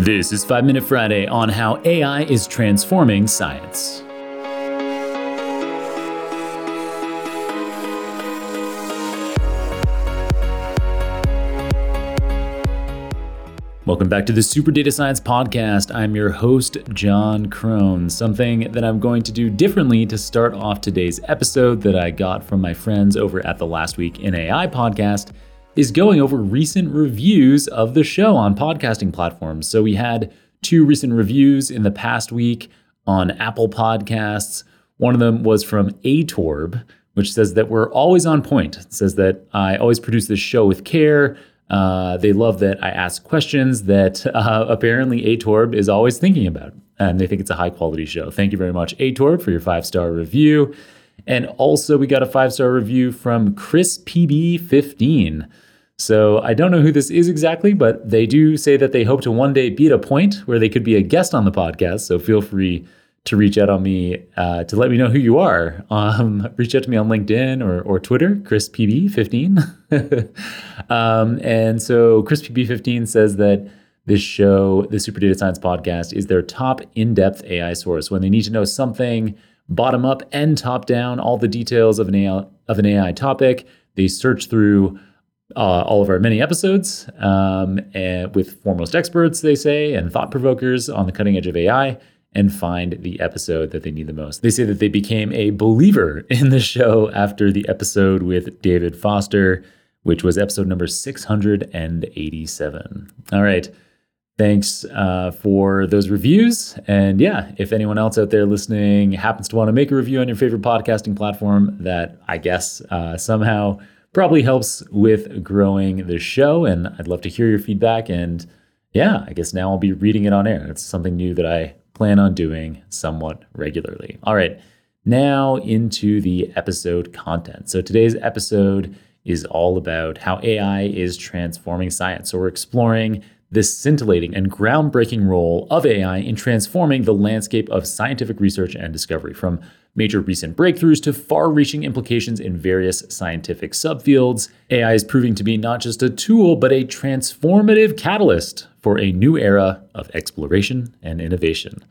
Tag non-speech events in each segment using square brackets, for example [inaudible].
This is 5 Minute Friday on how AI is transforming science. Welcome back to the Super Data Science Podcast. I'm your host, Jon Krohn. Something that I'm going to do differently to start off today's episode that I got from my friends over at the Last Week in AI podcast is going over recent reviews of the show on podcasting platforms. So we had two recent reviews in the past week on Apple Podcasts. One of them was from Atorb, which says that we're always on point. It says that I always produce this show with care. Uh, they love that I ask questions that [laughs] uh, apparently Atorb is always thinking about, and they think it's a high quality show. Thank you very much, Atorb, for your five star review. And also, we got a five star review from Chris PB15. So I don't know who this is exactly, but they do say that they hope to one day be at a point where they could be a guest on the podcast. So feel free to reach out on me uh, to let me know who you are. [laughs] Um, reach out to me on LinkedIn or, or Twitter, ChrisPB15. [laughs] um, and so ChrisPB15 says that this show, the Super Data Science podcast, is their top in depth AI source. When they need to know something bottom up and top down, all the details of an AI, of an AI topic, they search through uh, all of our many episodes um, and with foremost experts, they say, and thought provokers on the cutting edge of AI and find the episode that they need the most. They say that they became a believer [laughs] in the show after the episode with David Foster, which was episode number 687. All right. Thanks uh, for those reviews. And yeah, if anyone else out there listening happens to want to make a review on your favorite podcasting platform that I guess uh, somehow probably helps with growing the show. And I'd love to hear your feedback. And yeah, I guess now I'll be reading it on air. It's something new that I plan on doing somewhat regularly. All right, now into the episode content. So today's episode is all about how AI is transforming science. So we're exploring this scintillating and groundbreaking role of AI in transforming the landscape of scientific research and discovery, from major recent breakthroughs to far reaching implications in various scientific subfields. AI is proving to be not just a tool, but a transformative catalyst for a new era of exploration and innovation.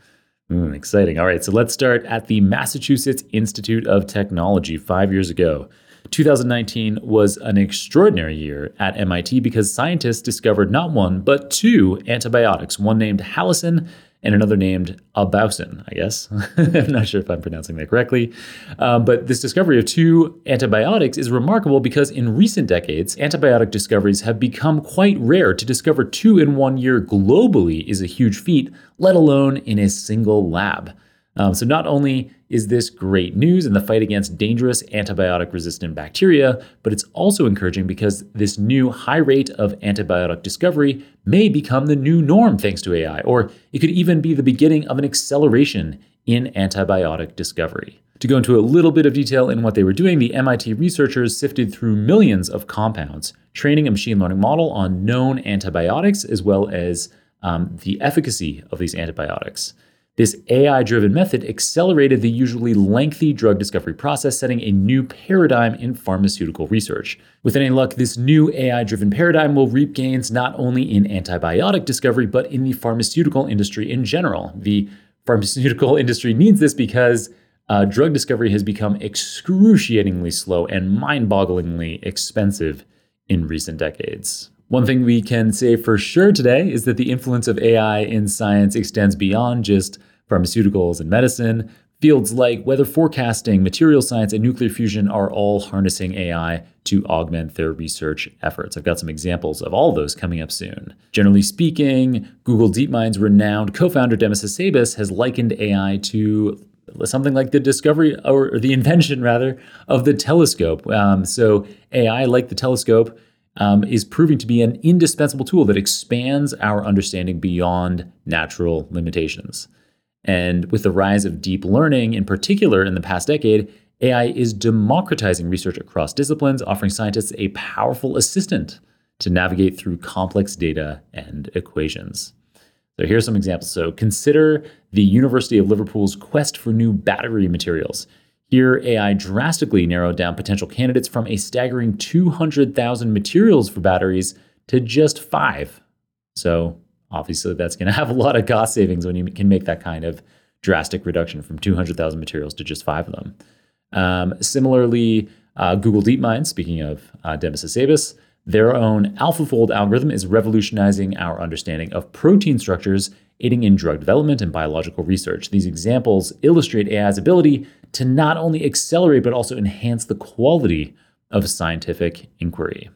Mm, exciting. All right, so let's start at the Massachusetts Institute of Technology five years ago. 2019 was an extraordinary year at MIT because scientists discovered not one, but two antibiotics, one named Halicin and another named Abaucin, I guess. [laughs] I'm not sure if I'm pronouncing that correctly. Um, but this discovery of two antibiotics is remarkable because in recent decades, antibiotic discoveries have become quite rare. To discover two in one year globally is a huge feat, let alone in a single lab. Um, so not only is this great news in the fight against dangerous antibiotic resistant bacteria, but it's also encouraging because this new high rate of antibiotic discovery may become the new norm thanks to AI, or it could even be the beginning of an acceleration in antibiotic discovery. To go into a little bit of detail in what they were doing, the MIT researchers sifted through millions of compounds, training a machine learning model on known antibiotics as well as um, the efficacy of these antibiotics. This AI driven method accelerated the usually lengthy drug discovery process, setting a new paradigm in pharmaceutical research. With any luck, this new AI driven paradigm will reap gains not only in antibiotic discovery, but in the pharmaceutical industry in general. The pharmaceutical [laughs] industry needs this because uh, drug discovery has become excruciatingly slow and mind bogglingly expensive in recent decades. One thing we can say for sure today is that the influence of AI in science extends beyond just pharmaceuticals and medicine. Fields like weather forecasting, material science, and nuclear fusion are all harnessing AI to augment their research efforts. I've got some examples of all of those coming up soon. Generally speaking, Google DeepMind's renowned co founder Demis Hassabis has likened AI to something like the discovery or the invention, rather, of the telescope. Um, so, AI, like the telescope, um, is proving to be an indispensable tool that expands our understanding beyond natural limitations. And with the rise of deep learning, in particular in the past decade, AI is democratizing research across disciplines, offering scientists a powerful assistant to navigate through complex data and equations. So here's some examples. So consider the University of Liverpool's quest for new battery materials. Here, AI drastically narrowed down potential candidates from a staggering 200,000 materials for batteries to just five. So obviously that's going to have a lot of cost savings when you can make that kind of drastic reduction from 200,000 materials to just five of them. Um, similarly, uh, Google DeepMind, speaking of uh, Demis Hassabis, their own AlphaFold algorithm is revolutionizing our understanding of protein structures, aiding in drug development and biological research. These examples illustrate AI's ability to not only accelerate but also enhance the quality of scientific inquiry.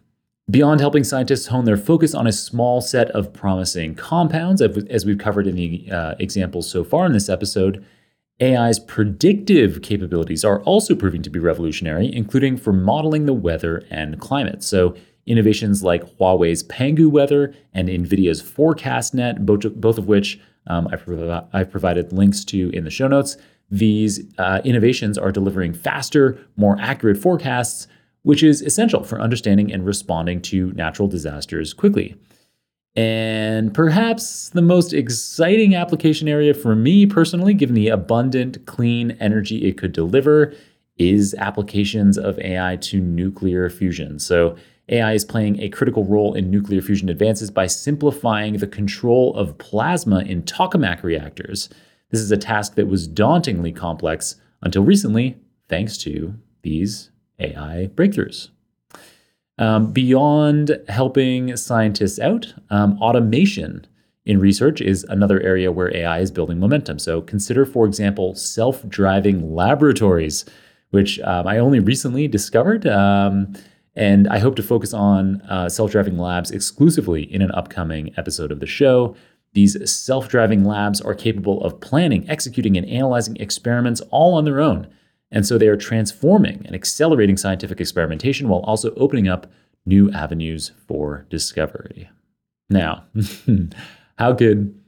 Beyond helping scientists hone their focus on a small set of promising compounds, as we've covered in the uh, examples so far in this episode, AI's predictive capabilities are also proving to be revolutionary, including for modeling the weather and climate. So, innovations like Huawei's Pangu Weather and NVIDIA's FourCastNet, both, both of which um, I've, I've, provided links to in the show notes, these uh, innovations are delivering faster, more accurate forecasts which is essential for understanding and responding to natural disasters quickly. And perhaps the most exciting application area for me personally, given the abundant, clean energy it could deliver, is applications of AI to nuclear fusion. So, AI is playing a critical role in nuclear fusion advances by simplifying the control of plasma in tokamak reactors. This is a task that was dauntingly complex until recently, thanks to these AI breakthroughs. Um, beyond helping scientists out, um, automation in research is another area where AI is building momentum. So consider, for example, self driving laboratories, which um, I only recently discovered. Um, and I hope to focus on uh, self driving labs exclusively in an upcoming episode of the show. These self driving labs are capable of planning, executing, and analyzing experiments all on their own and so they are transforming and accelerating scientific experimentation while also opening up new avenues for discovery. Now, [laughs] how could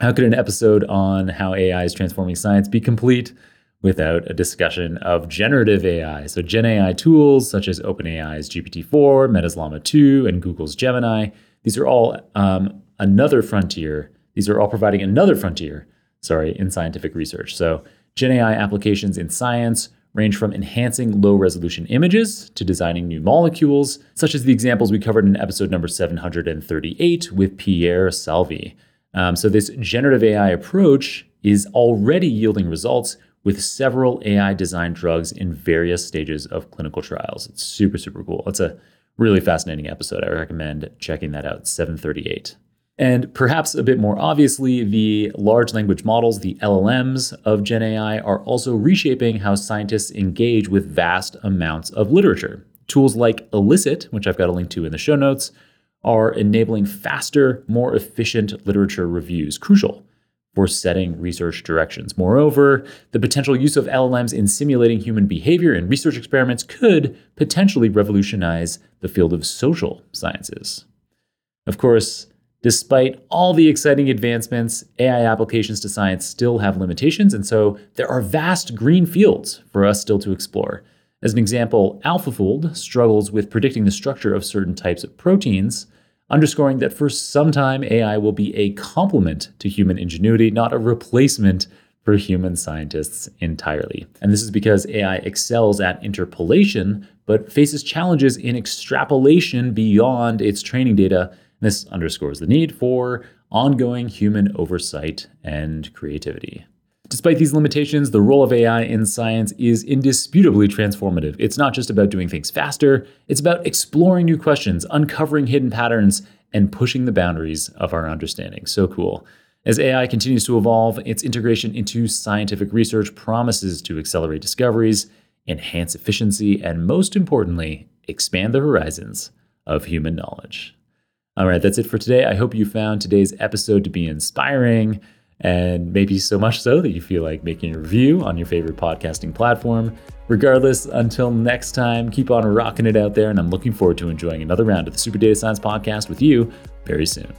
how could an episode on how AI is transforming science be complete without a discussion of generative AI? So, Gen AI tools such as OpenAI's GPT-4, Meta's Llama 2, and Google's Gemini, these are all um, another frontier. These are all providing another frontier, sorry, in scientific research. So, Gen AI applications in science range from enhancing low resolution images to designing new molecules, such as the examples we covered in episode number 738 with Pierre Salvi. Um, so, this generative AI approach is already yielding results with several AI designed drugs in various stages of clinical trials. It's super, super cool. It's a really fascinating episode. I recommend checking that out. 738. And perhaps a bit more obviously, the large language models, the LLMs of Gen AI, are also reshaping how scientists engage with vast amounts of literature. Tools like Elicit, which I've got a link to in the show notes, are enabling faster, more efficient literature reviews, crucial for setting research directions. Moreover, the potential use of LLMs in simulating human behavior in research experiments could potentially revolutionize the field of social sciences. Of course, Despite all the exciting advancements, AI applications to science still have limitations, and so there are vast green fields for us still to explore. As an example, AlphaFold struggles with predicting the structure of certain types of proteins, underscoring that for some time AI will be a complement to human ingenuity, not a replacement for human scientists entirely. And this is because AI excels at interpolation, but faces challenges in extrapolation beyond its training data this underscores the need for ongoing human oversight and creativity. Despite these limitations, the role of AI in science is indisputably transformative. It's not just about doing things faster, it's about exploring new questions, uncovering hidden patterns, and pushing the boundaries of our understanding. So cool. As AI continues to evolve, its integration into scientific research promises to accelerate discoveries, enhance efficiency, and most importantly, expand the horizons of human knowledge. All right, that's it for today. I hope you found today's episode to be inspiring and maybe so much so that you feel like making a review on your favorite podcasting platform. Regardless, until next time, keep on rocking it out there, and I'm looking forward to enjoying another round of the Super Data Science Podcast with you very soon.